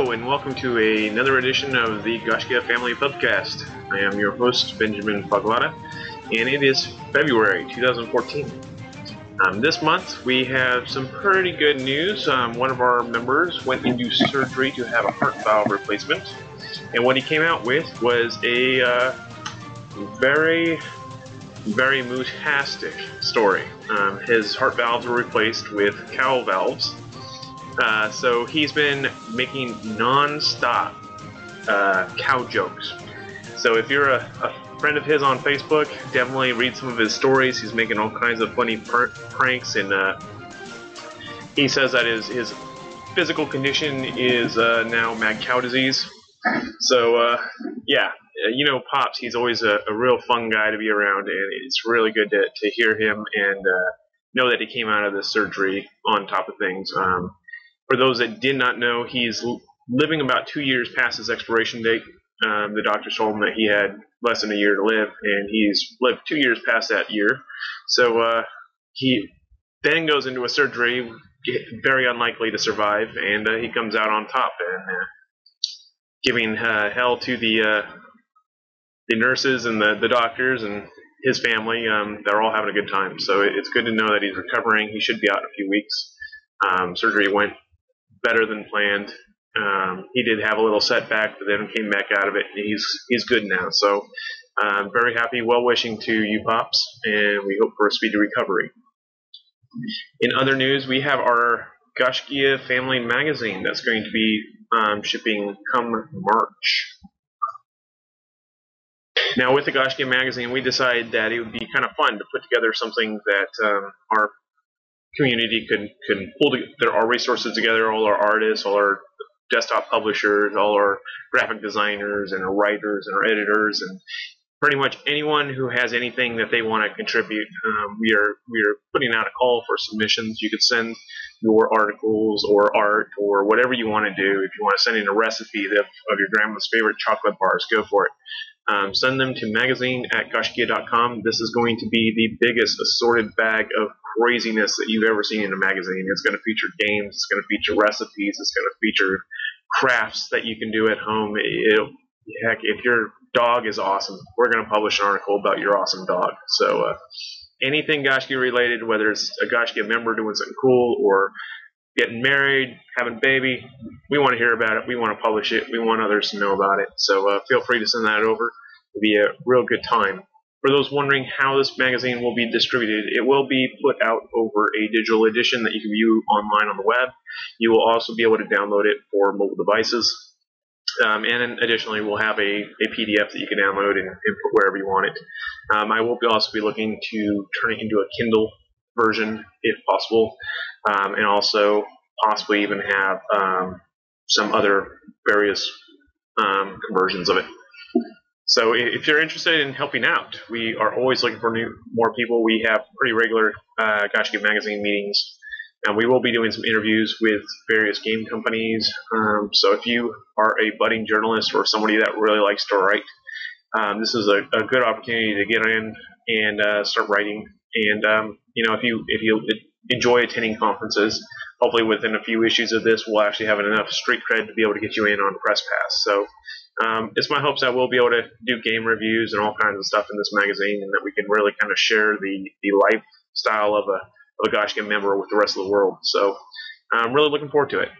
Hello, and welcome to another edition of the Gaiscioch Family Pubcast. I am your host, Benjamin Paglada, and it is February 2014. Um, this month, we have some pretty good news. Um, one of our members went into surgery to have a heart valve replacement, and what he came out with was a uh, very, very mootastic story. Um, his heart valves were replaced with cow valves uh, so he's been making non-stop uh, cow jokes. So if you're a, a, friend of his on Facebook, definitely read some of his stories. He's making all kinds of funny pr- pranks, and uh, he says that his his physical condition is uh, now mad cow disease. So uh, yeah, you know, Pops. He's always a, a, real fun guy to be around, and it's really good to, to hear him and know that he came out of this surgery on top of things. Um, for those that did not know, he's living about two years past his expiration date. Um, the doctors told him that he had less than a year to live, and he's lived two years past that year. So uh, he then goes into a surgery, very unlikely to survive, and uh, he comes out on top and uh, giving uh, hell to the uh, the nurses and the, the doctors and his family. Um, they're all having a good time. So it's good to know that he's recovering. He should be out in a few weeks. Um, surgery went better than planned. Um, he did have a little setback, but then came back out of it, and he's he's good now. So I'm um, very happy, well wishing to you, pops, and we hope for a speedy recovery. In other news, we have our Gaiscioch Family Magazine that's going to be um, shipping come March. Now, with the Gaiscioch Magazine, we decided that it would be kind of fun to put together something that um, our community can can pull together our resources together, all our artists, all our desktop publishers, all our graphic designers and our writers and our editors and pretty much anyone who has anything that they want to contribute. Um, we are we are putting out a call for submissions. You could send your articles or art or whatever you want to do. If you want to send in a recipe of, of your grandma's favorite chocolate bars, go for it. Um, send them to magazine at gaiscioch.com. This is going to be the biggest assorted bag of craziness that you've ever seen in a magazine. It's going to feature games, it's going to feature recipes, it's going to feature crafts that you can do at home. It'll, heck, if your dog is awesome, we're going to publish an article about your awesome dog. So uh, anything Gaiscioch related, whether it's a Gaiscioch member doing something cool or getting married, having a baby, we want to hear about it. We want to publish it. We want others to know about it. So uh, feel free to send that over. It'll be a real good time. For those wondering how this magazine will be distributed, it will be put out over a digital edition that you can view online on the web. You will also be able to download it for mobile devices. Um, and additionally, we'll have a, a PDF that you can download and, and put wherever you want it. Um, I will be also be looking to turn it into a Kindle version if possible, um, and also possibly even have um, some other various um, conversions of it. So if you're interested in helping out, we are always looking for new, more people. We have pretty regular uh, Gaiscioch Magazine meetings, and we will be doing some interviews with various game companies. Um, so if you are a budding journalist or somebody that really likes to write, um, this is a, a, good opportunity to get in and uh, start writing. And um, you know, if you if you enjoy attending conferences, hopefully within a few issues of this, we'll actually have enough street cred to be able to get you in on press pass. So um, it's my hopes that we'll be able to do game reviews and all kinds of stuff in this magazine, and that we can really kind of share the the lifestyle of a of a Gaiscioch member with the rest of the world. So I'm really looking forward to it.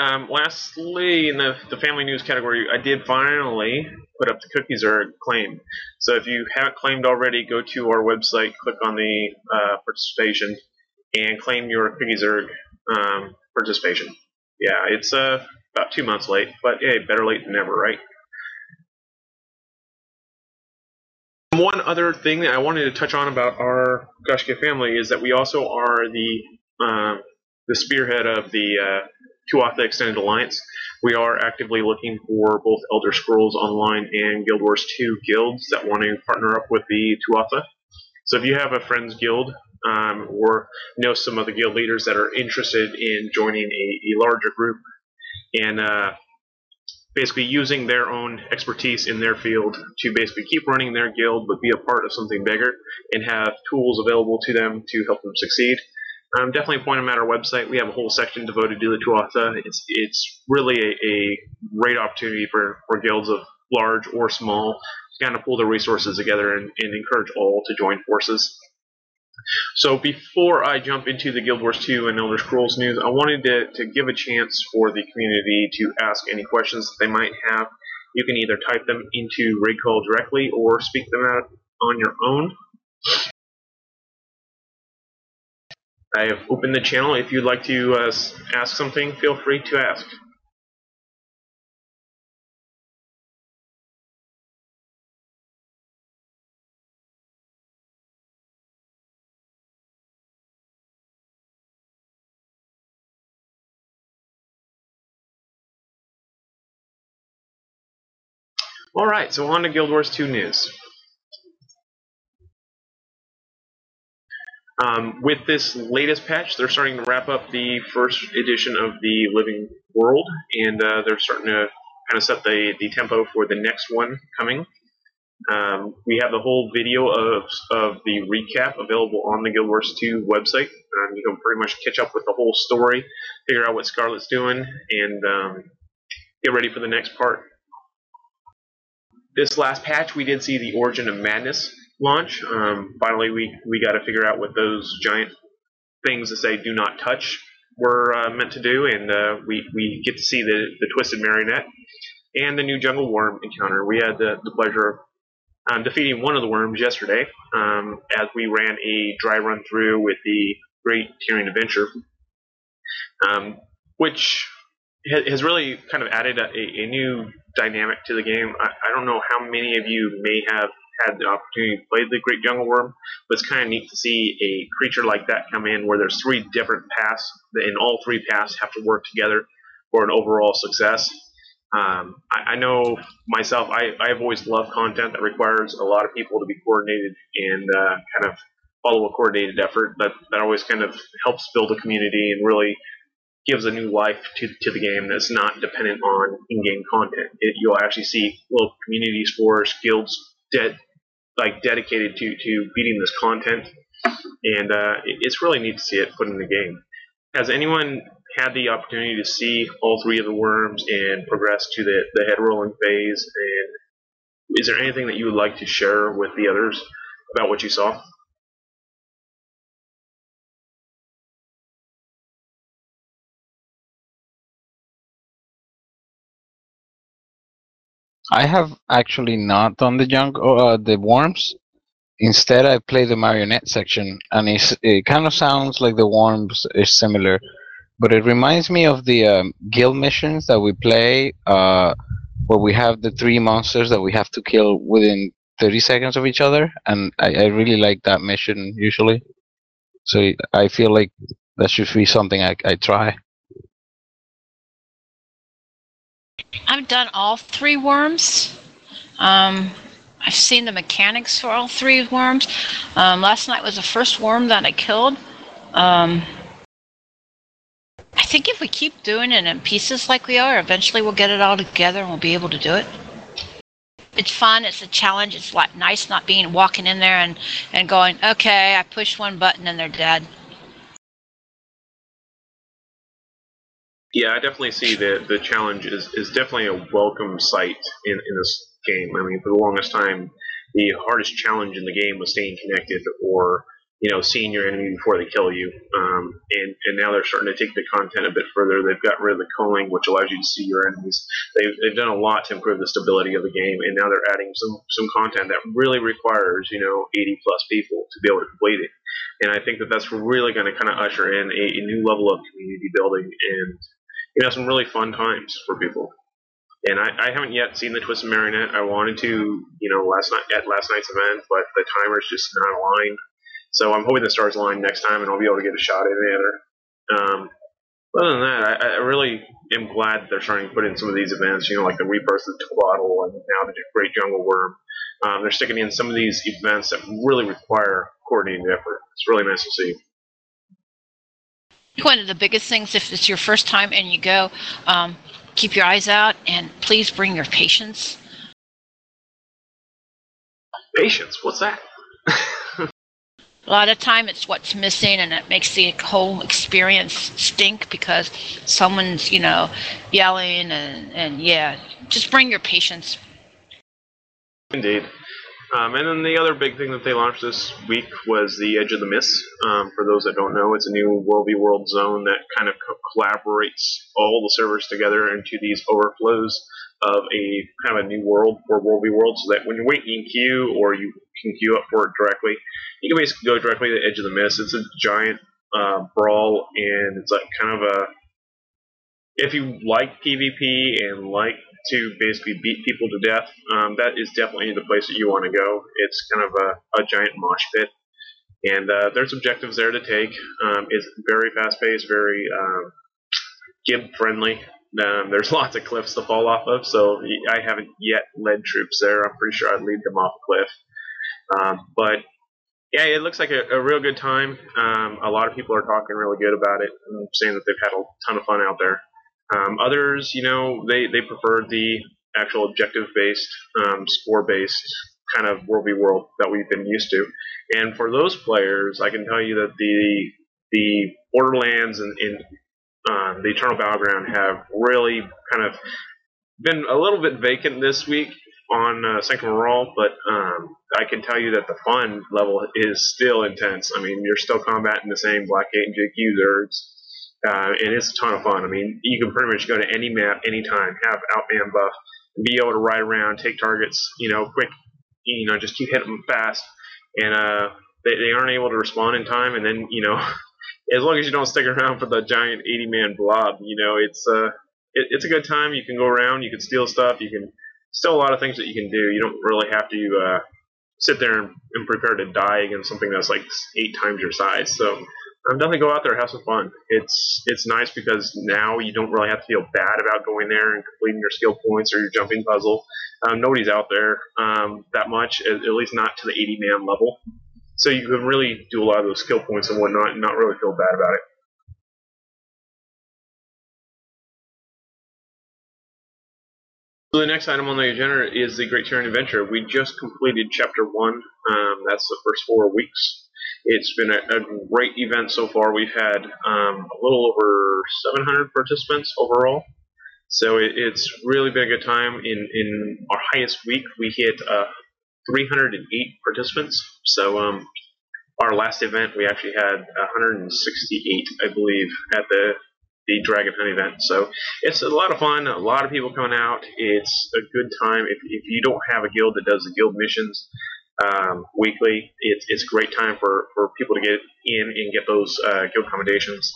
Um, lastly, in the, the family news category, I did finally put up the Cookie Zerg claim. So if you haven't claimed already, go to our website, click on the uh, participation, and claim your Cookie Zerg um, participation. Yeah, it's uh, about two months late, but hey, better late than never, right? One other thing that I wanted to touch on about our Gaiscioch family is that we also are the uh, the spearhead of the uh, Tuatha Extended Alliance. We are actively looking for both Elder Scrolls Online and Guild Wars 2 guilds that want to partner up with the Tuatha. So if you have a friends guild um, or know some of the guild leaders that are interested in joining a, a larger group and uh, basically using their own expertise in their field to basically keep running their guild but be a part of something bigger and have tools available to them to help them succeed, um, definitely point them at our website. We have a whole section devoted to the Tuatha. It's it's really a, a great opportunity for, for guilds of large or small to kind of pull their resources together and, and encourage all to join forces. So before I jump into the Guild Wars 2 and Elder Scrolls news, I wanted to, to give a chance for the community to ask any questions that they might have. You can either type them into RaidCall directly or speak them out on your own. I have opened the channel. If you'd like to uh, ask something, feel free to ask. Alright, so on to Guild Wars 2 news. Um, with this latest patch, they're starting to wrap up the first edition of the Living World, and uh, they're starting to kind of set the, the tempo for the next one coming. Um, we have the whole video of, of the recap available on the Guild Wars 2 website. Um, you can pretty much catch up with the whole story, figure out what Scarlet's doing, and um, get ready for the next part. This last patch, we did see the Origin of Madness launch. Um, finally, we, we got to figure out what those giant things that say "Do not touch" were uh, meant to do, and uh, we we get to see the the twisted marionette and the new jungle worm encounter. We had the, the pleasure of um, defeating one of the worms yesterday um, as we ran a dry run through with the Great Tyrian Adventure, um, which has really kind of added a, a new dynamic to the game. I, I, don't know how many of you may have had the opportunity to play the Great Jungle Worm, but it's kind of neat to see a creature like that come in where there's three different paths, and all three paths have to work together for an overall success. Um, I, I, know myself, I, I've always loved content that requires a lot of people to be coordinated and uh, kind of follow a coordinated effort. That, that always kind of helps build a community and really gives a new life to, to the game that's not dependent on in-game content. It, you'll actually see little communities for guilds de- like dedicated to, to beating this content, and uh, it, it's really neat to see it put in the game. Has anyone had the opportunity to see all three of the worms and progress to the, the head rolling phase? And is there anything that you would like to share with the others about what you saw? I have actually not done the junk uh, the worms. Instead, I play the marionette section, and it kind of sounds like the worms is similar, but it reminds me of the um, guild missions that we play, uh, where we have the three monsters that we have to kill within 30 seconds of each other, and I, I really like that mission usually. So I feel like that should be something I, I try. I've done all three worms. Um, I've seen the mechanics for all three worms. Um, last night was the first worm that I killed. Um, I think if we keep doing it in pieces like we are, eventually we'll get it all together and we'll be able to do it. It's fun. It's a challenge. It's like nice not being walking in there and, and going, okay, I pushed one button and they're dead. Yeah, I definitely see that the challenge is, is definitely a welcome sight in, in this game. I mean, for the longest time, the hardest challenge in the game was staying connected or you know seeing your enemy before they kill you. Um, and and now they're starting to take the content a bit further. They've got rid of the culling, which allows you to see your enemies. They've, they've done a lot to improve the stability of the game, and now they're adding some some content that really requires you know 80 plus people to be able to complete it. And I think that that's really going to kind of usher in a, a new level of community building and you know, some really fun times for people. And I, I haven't yet seen the Twisted Marionette. I wanted to, you know, last night at last night's event, but the timer's just not aligned. So I'm hoping the stars align next time, and I'll be able to get a shot at it. Um, other than that, I, I, really am glad they're starting to put in some of these events. You know, like the Rebirth of Tequatl and now the Great Jungle Worm. Um, they're sticking in some of these events that really require coordinated effort. It's really nice to see one of the biggest things if it's your first time and you go um, keep your eyes out and please bring your patience patience what's that A lot of time it's what's missing and it makes the whole experience stink because someone's, you know, yelling and, and yeah, just bring your patience. Indeed. Um, and then the other big thing that they launched this week was the Edge of the Mist. Um, for those that don't know, it's a new World v World zone that kind of co- collaborates all the servers together into these overflows of a kind of a new world for World v World, so that when you're waiting in queue or you can queue up for it directly, you can basically go directly to the Edge of the Mist. It's a giant uh, brawl, and it's like kind of a if you like PvP and like to basically beat people to death, um, that is definitely the place that you want to go. It's kind of a, a giant mosh pit, and uh, there's objectives there to take. Um, it's very fast paced, very um, gib friendly. Um, there's lots of cliffs to fall off of, so I haven't yet led troops there. I'm pretty sure I'd lead them off a cliff. Um, but yeah, it looks like a, a real good time. Um, a lot of people are talking really good about it and saying that they've had a ton of fun out there. Um, others, you know, they, they prefer the actual objective based, um, score based kind of World v World that we've been used to. And for those players, I can tell you that the the Borderlands and, and uh, the Eternal Battleground have really kind of been a little bit vacant this week on uh, Sanctum Rall, but um, I can tell you that the fun level is still intense. I mean, you're still combating the same Blackgate and JQ Zergs uh, and it's a ton of fun. I mean, you can pretty much go to any map, anytime, have outman buff, be able to ride around, take targets, you know, quick, you know, just keep hitting them fast, and uh, they, they aren't able to respond in time, and then you know, as long as you don't stick around for the giant 80 man blob, you know, it's uh, it, it's a good time. You can go around, you can steal stuff, you can still a lot of things that you can do. You don't really have to uh, sit there and, and prepare to die against something that's like eight times your size. So um, definitely go out there, have some fun. It's it's nice because now you don't really have to feel bad about going there and completing your skill points or your jumping puzzle. Um, nobody's out there um, that much, at, at, least not to the 80 man level. So you can really do a lot of those skill points and whatnot and not really feel bad about it. So the next item on the agenda is the Great Tyrian Adventure. We just completed Chapter 1. Um, that's the first four weeks. It's been a, a great event so far. We've had um, a little over 700 participants overall. So it, it's really been a good time. In, in our highest week, we hit uh, 308 participants. So um, our last event, we actually had 168, I believe, at the the Dragon Hunt event. So it's a lot of fun. A lot of people coming out. It's a good time. If, if you don't have a guild that does the guild missions, um, weekly. It's, it's a great time for, for people to get in and get those uh, guild commendations.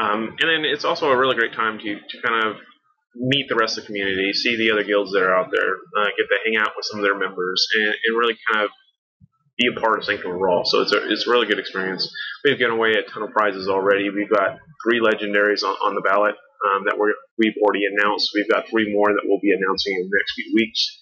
Um, and then it's also a really great time to, to kind of meet the rest of the community, see the other guilds that are out there, uh, get to hang out with some of their members, and, and really kind of be a part of Sanctum Rall. So it's a, it's a really good experience. We've given away a ton of prizes already. We've got three legendaries on, on the ballot um, that we have already announced. We've got three more that we'll be announcing in the next few weeks.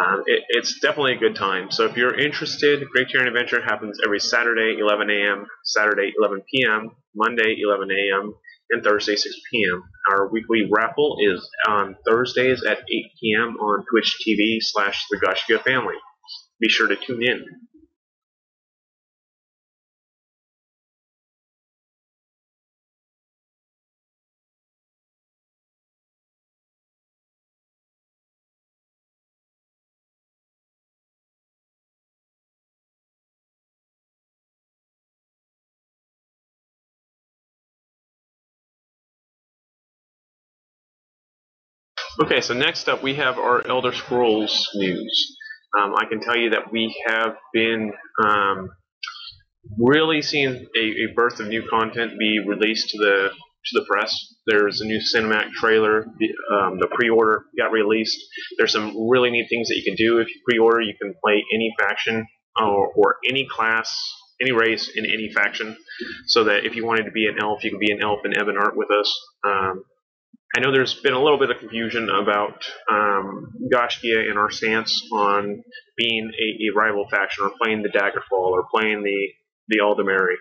Um, it, it's definitely a good time. So if you're interested, Great Tyrian Adventure happens every Saturday, 11 a.m., Saturday, 11 p.m., Monday, 11 a.m., and Thursday, 6 p.m. Our weekly raffle is on Thursdays at 8 p.m. on Twitch TV slash the Gaiscioch family. Be sure to tune in. Okay, so next up we have our Elder Scrolls news. Um, I can tell you that we have been um, really seeing a, a, birth of new content be released to the to the press. There's a new cinematic trailer. The, um, the pre-order got released. There's some really neat things that you can do if you pre-order. You can play any faction or, or any class, any race in any faction. So that if you wanted to be an elf, you can be an elf in Ebonheart with us. Um, I know there's been a little bit of confusion about um, Gaiscioch and our stance on being a, a, rival faction or playing the Daggerfall or playing the the Aldmeri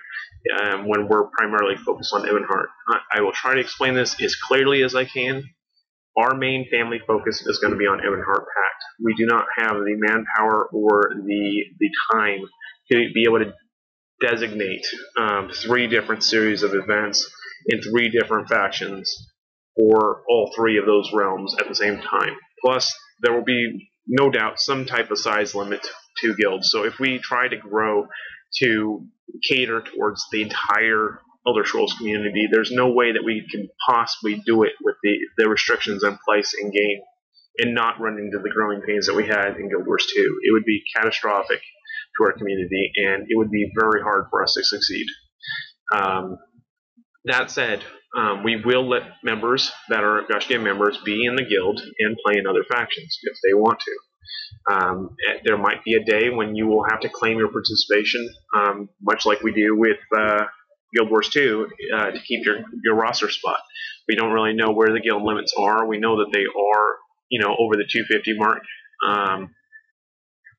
um, when we're primarily focused on Ebonheart. I, I will try to explain this as clearly as I can. our main family focus is going to be on Ebonheart Pact. We do not have the manpower or the the time to be able to designate um, three different series of events in three different factions for all three of those realms at the same time. Plus, there will be no doubt some type of size limit to guilds. So if we try to grow to cater towards the entire Elder Scrolls community, there's no way that we can possibly do it with the, the restrictions in place in game and not run into the growing pains that we had in Guild Wars 2. It would be catastrophic to our community, and it would be very hard for us to succeed. Um, that said, um, we will let members that are Gaiscioch members be in the guild and play in other factions if they want to. Um, eh, there might be a day when you will have to claim your participation, um, much like we do with uh, Guild Wars 2, uh, to keep your, your roster spot. We don't really know where the guild limits are. We know that they are, you know, over the 250 mark. Um,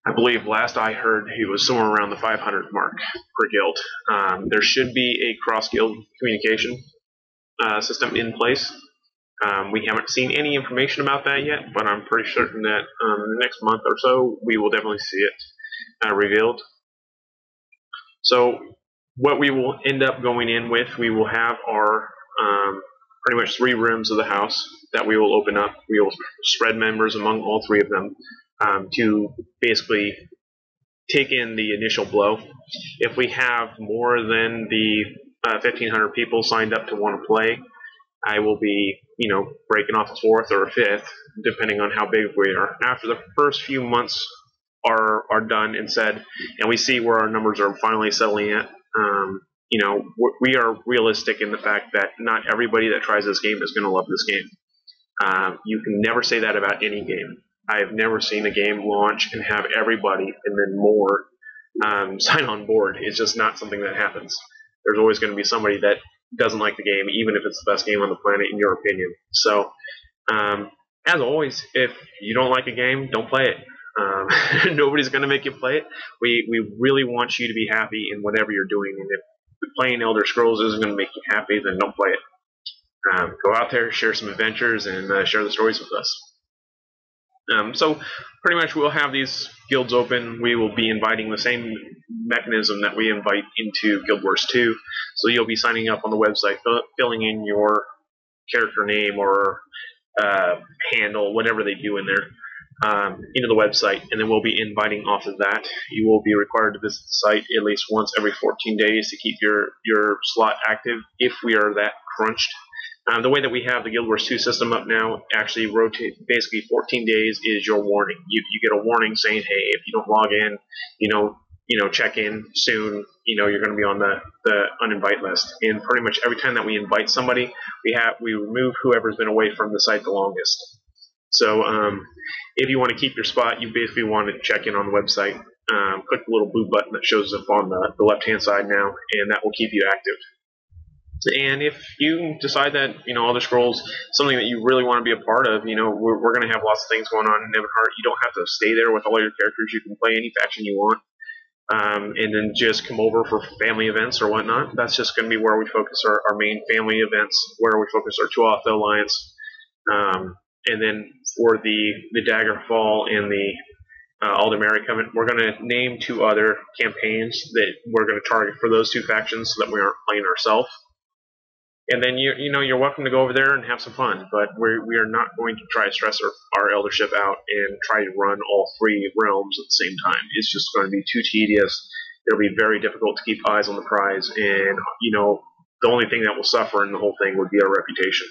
I believe last I heard he was somewhere around the 500 mark per guild. Um, there should be a cross guild communication uh, system in place. Um, we haven't seen any information about that yet, but I'm pretty certain that um, next month or so we will definitely see it uh, revealed. So, what we will end up going in with, we will have our um, pretty much three rooms of the house that we will open up. We will spread members among all three of them um, to basically take in the initial blow. If we have more than the uh, 1,500 people signed up to want to play, I will be, you know, breaking off a fourth or a fifth, depending on how big we are. After the first few months are are done and said, and we see where our numbers are finally settling at, um, you know, we are realistic in the fact that not everybody that tries this game is going to love this game. Um, you can never say that about any game. I have never seen a game launch and have everybody and then more um, sign on board. It's just not something that happens. There's always going to be somebody that doesn't like the game, even if it's the best game on the planet in your opinion. So, um, as always, if you don't like a game, don't play it. Um, nobody's going to make you play it. We we really want you to be happy in whatever you're doing, and if playing Elder Scrolls isn't going to make you happy, then don't play it. Um, go out there, share some adventures, and uh, share the stories with us. Um, so pretty much we'll have these guilds open. We will be inviting the same mechanism that we invite into Guild Wars 2. So you'll be signing up on the website, filling in your character name or uh, handle, whatever they do in there, um, into the website, and then we'll be inviting off of that. You will be required to visit the site at least once every 14 days to keep your, your slot active if we are that crunched. Um, the way that we have the Guild Wars 2 system up now actually rotate basically 14 days is your warning. You, you get a warning saying, hey, if you don't log in, you know, you know, check in soon, you know, you're going to be on the, the uninvite list. And pretty much every time that we invite somebody, we have we remove whoever's been away from the site the longest. So um, if you want to keep your spot, you basically want to check in on the website. Um, click the little blue button that shows up on the, the left hand side now, and that will keep you active. And if you decide that you know Elder Scrolls something that you really want to be a part of, you know we're, we're going to have lots of things going on in Ebonheart. You don't have to stay there with all your characters. You can play any faction you want, um, and then just come over for family events or whatnot. That's just going to be where we focus our, our main family events, where we focus our Tuatha Alliance, um, and then for the the Daggerfall and the uh, coming, we're going to name two other campaigns that we're going to target for those two factions so that we aren't playing ourselves and then you you know you're welcome to go over there and have some fun. But we we are not going to try to stress our, our eldership out and try to run all three realms at the same time. It's just going to be too tedious. It'll be very difficult to keep eyes on the prize, and you know the only thing that will suffer in the whole thing would be our reputation.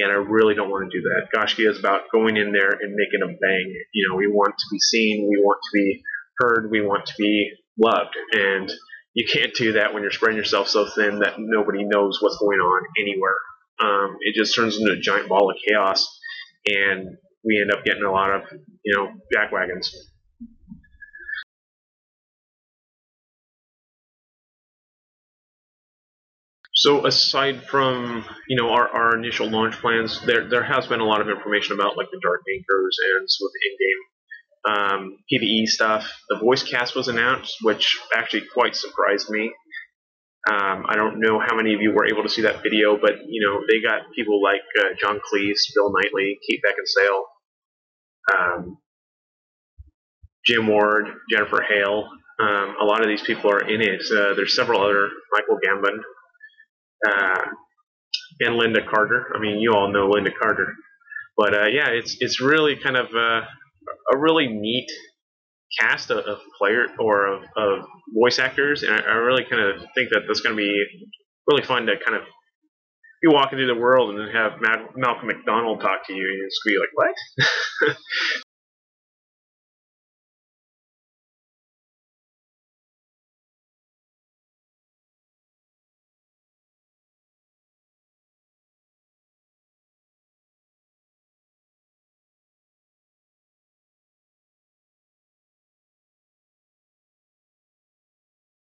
And I really don't want to do that. Gaiscioch is about going in there and making a bang. You know, we want to be seen, we want to be heard, we want to be loved, and you can't do that when you're spreading yourself so thin that nobody knows what's going on anywhere. Um, it just turns into a giant ball of chaos, and we end up getting a lot of you know jackwagons. So aside from you know our, our initial launch plans, there there has been a lot of information about like the dark anchors and some of the in-game um, PVE stuff. The voice cast was announced, which actually quite surprised me. Um, I don't know how many of you were able to see that video, but you know they got people like uh, John Cleese, Bill Nighy, Kate Beckinsale, um, Jim Ward, Jennifer Hale. Um, a lot of these people are in it. Uh, there's several other Michael Gambon uh, and Lynda Carter. I mean, you all know Lynda Carter, but uh, yeah, it's it's really kind of uh, a really neat cast of, of player or of, of, voice actors, and I, I really kind of think that that's going to be really fun to kind of be walking through the world and then have Malcolm McDonald talk to you, and you just be like, "What?"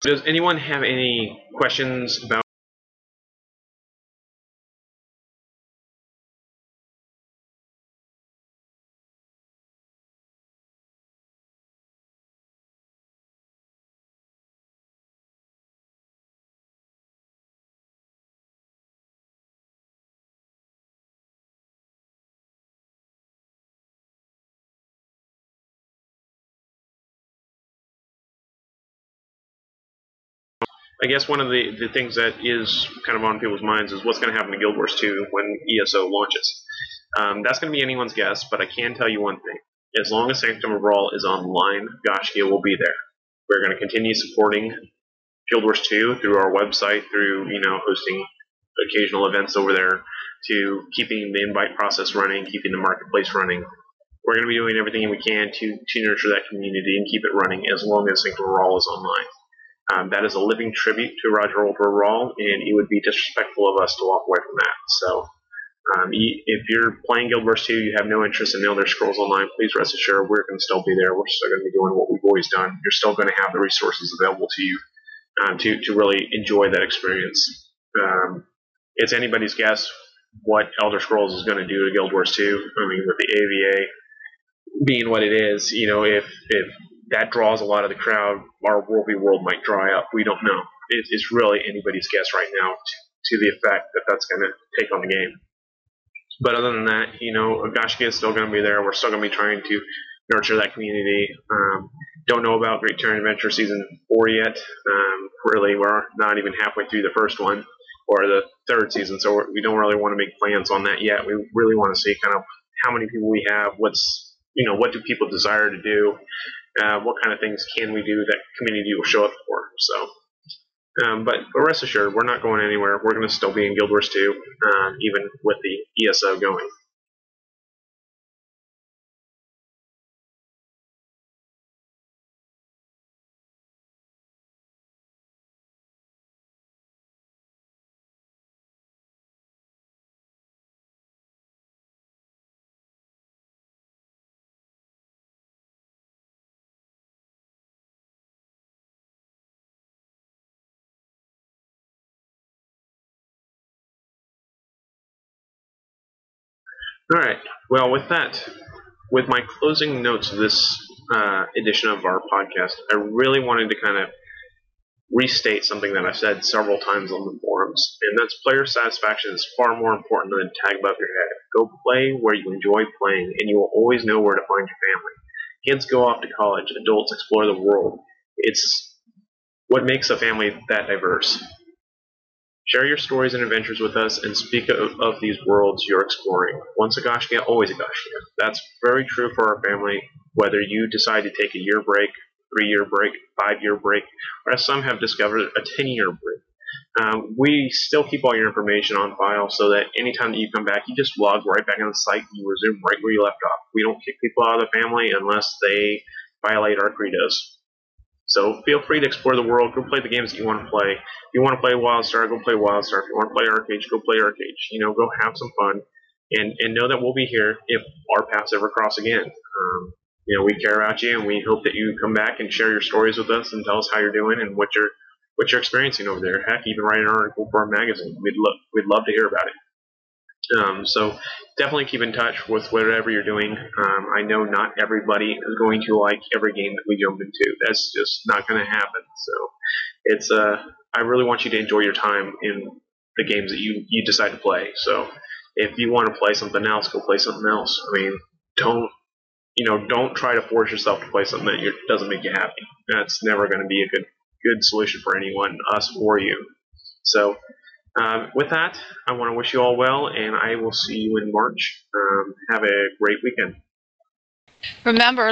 Does anyone have any questions about I guess one of the, the things that is kind of on people's minds is what's going to happen to Guild Wars 2 when ESO launches. Um, that's going to be anyone's guess, but I can tell you one thing. As long as Sanctum of Rall is online, Gaiscioch will be there. We're going to continue supporting Guild Wars 2 through our website, through you know hosting occasional events over there, to keeping the invite process running, keeping the marketplace running. We're going to be doing everything we can to, to nurture that community and keep it running as long as Sanctum of Rall is online. Um, that is a living tribute to Roger Rawl, and it would be disrespectful of us to walk away from that. So, um, if you're playing Guild Wars 2, you have no interest in Elder Scrolls Online, please rest assured we're going to still be there. We're still going to be doing what we've always done. You're still going to have the resources available to you um, to, to really enjoy that experience. Um, it's anybody's guess what Elder Scrolls is going to do to Guild Wars 2. I mean, with the AVA being what it is, you know, if, if that draws a lot of the crowd. Our World. World might dry up. We don't know. It, it's really anybody's guess right now to, to the effect that that's going to take on the game. But other than that, you know, Gaiscioch is still going to be there. We're still going to be trying to nurture that community. Um, don't know about Great Tyrian Adventure Season 4 yet. Um, really, we're not even halfway through the first one or the third season, so we don't really want to make plans on that yet. We really want to see kind of how many people we have, what's you know, what do people desire to do, uh, what kind of things can we do that community will show up for. So, um, but, but rest assured, we're not going anywhere. We're going to still be in Guild Wars 2, uh, even with the ESO going. All right. Well, with that, with my closing notes of this uh, edition of our podcast, I really wanted to kind of restate something that I've said several times on the forums, and that's player satisfaction is far more important than a tag above your head. Go play where you enjoy playing, and you will always know where to find your family. Kids go off to college, adults explore the world. It's what makes a family that diverse. Share your stories and adventures with us and speak of, of these worlds you're exploring. Once a Gaiscioch, always a Gaiscioch. That's very true for our family, whether you decide to take a year break, three year break, five year break, or as some have discovered, a 10 year break. Um, we still keep all your information on file so that anytime that you come back, you just log right back on the site and you resume right where you left off. We don't kick people out of the family unless they violate our credos. So feel free to explore the world. Go play the games that you want to play. If you want to play WildStar, go play WildStar. If you want to play ArcheAge, go play ArcheAge. You know, go have some fun, and and know that we'll be here if our paths ever cross again. Um, you know, we care about you, and we hope that you come back and share your stories with us and tell us how you're doing and what you're what you're experiencing over there. Heck, even write an article for our magazine. We'd love we'd love to hear about it. Um, so definitely keep in touch with whatever you're doing. Um, I know not everybody is going to like every game that we jump into. That's just not going to happen. So it's uh, I really want you to enjoy your time in the games that you you decide to play. So if you want to play something else, go play something else. I mean, don't you know? Don't try to force yourself to play something that doesn't make you happy. That's never going to be a good good solution for anyone, us or you. So. Um, with that, I want to wish you all well, and I will see you in March. Um, have a great weekend. Remember,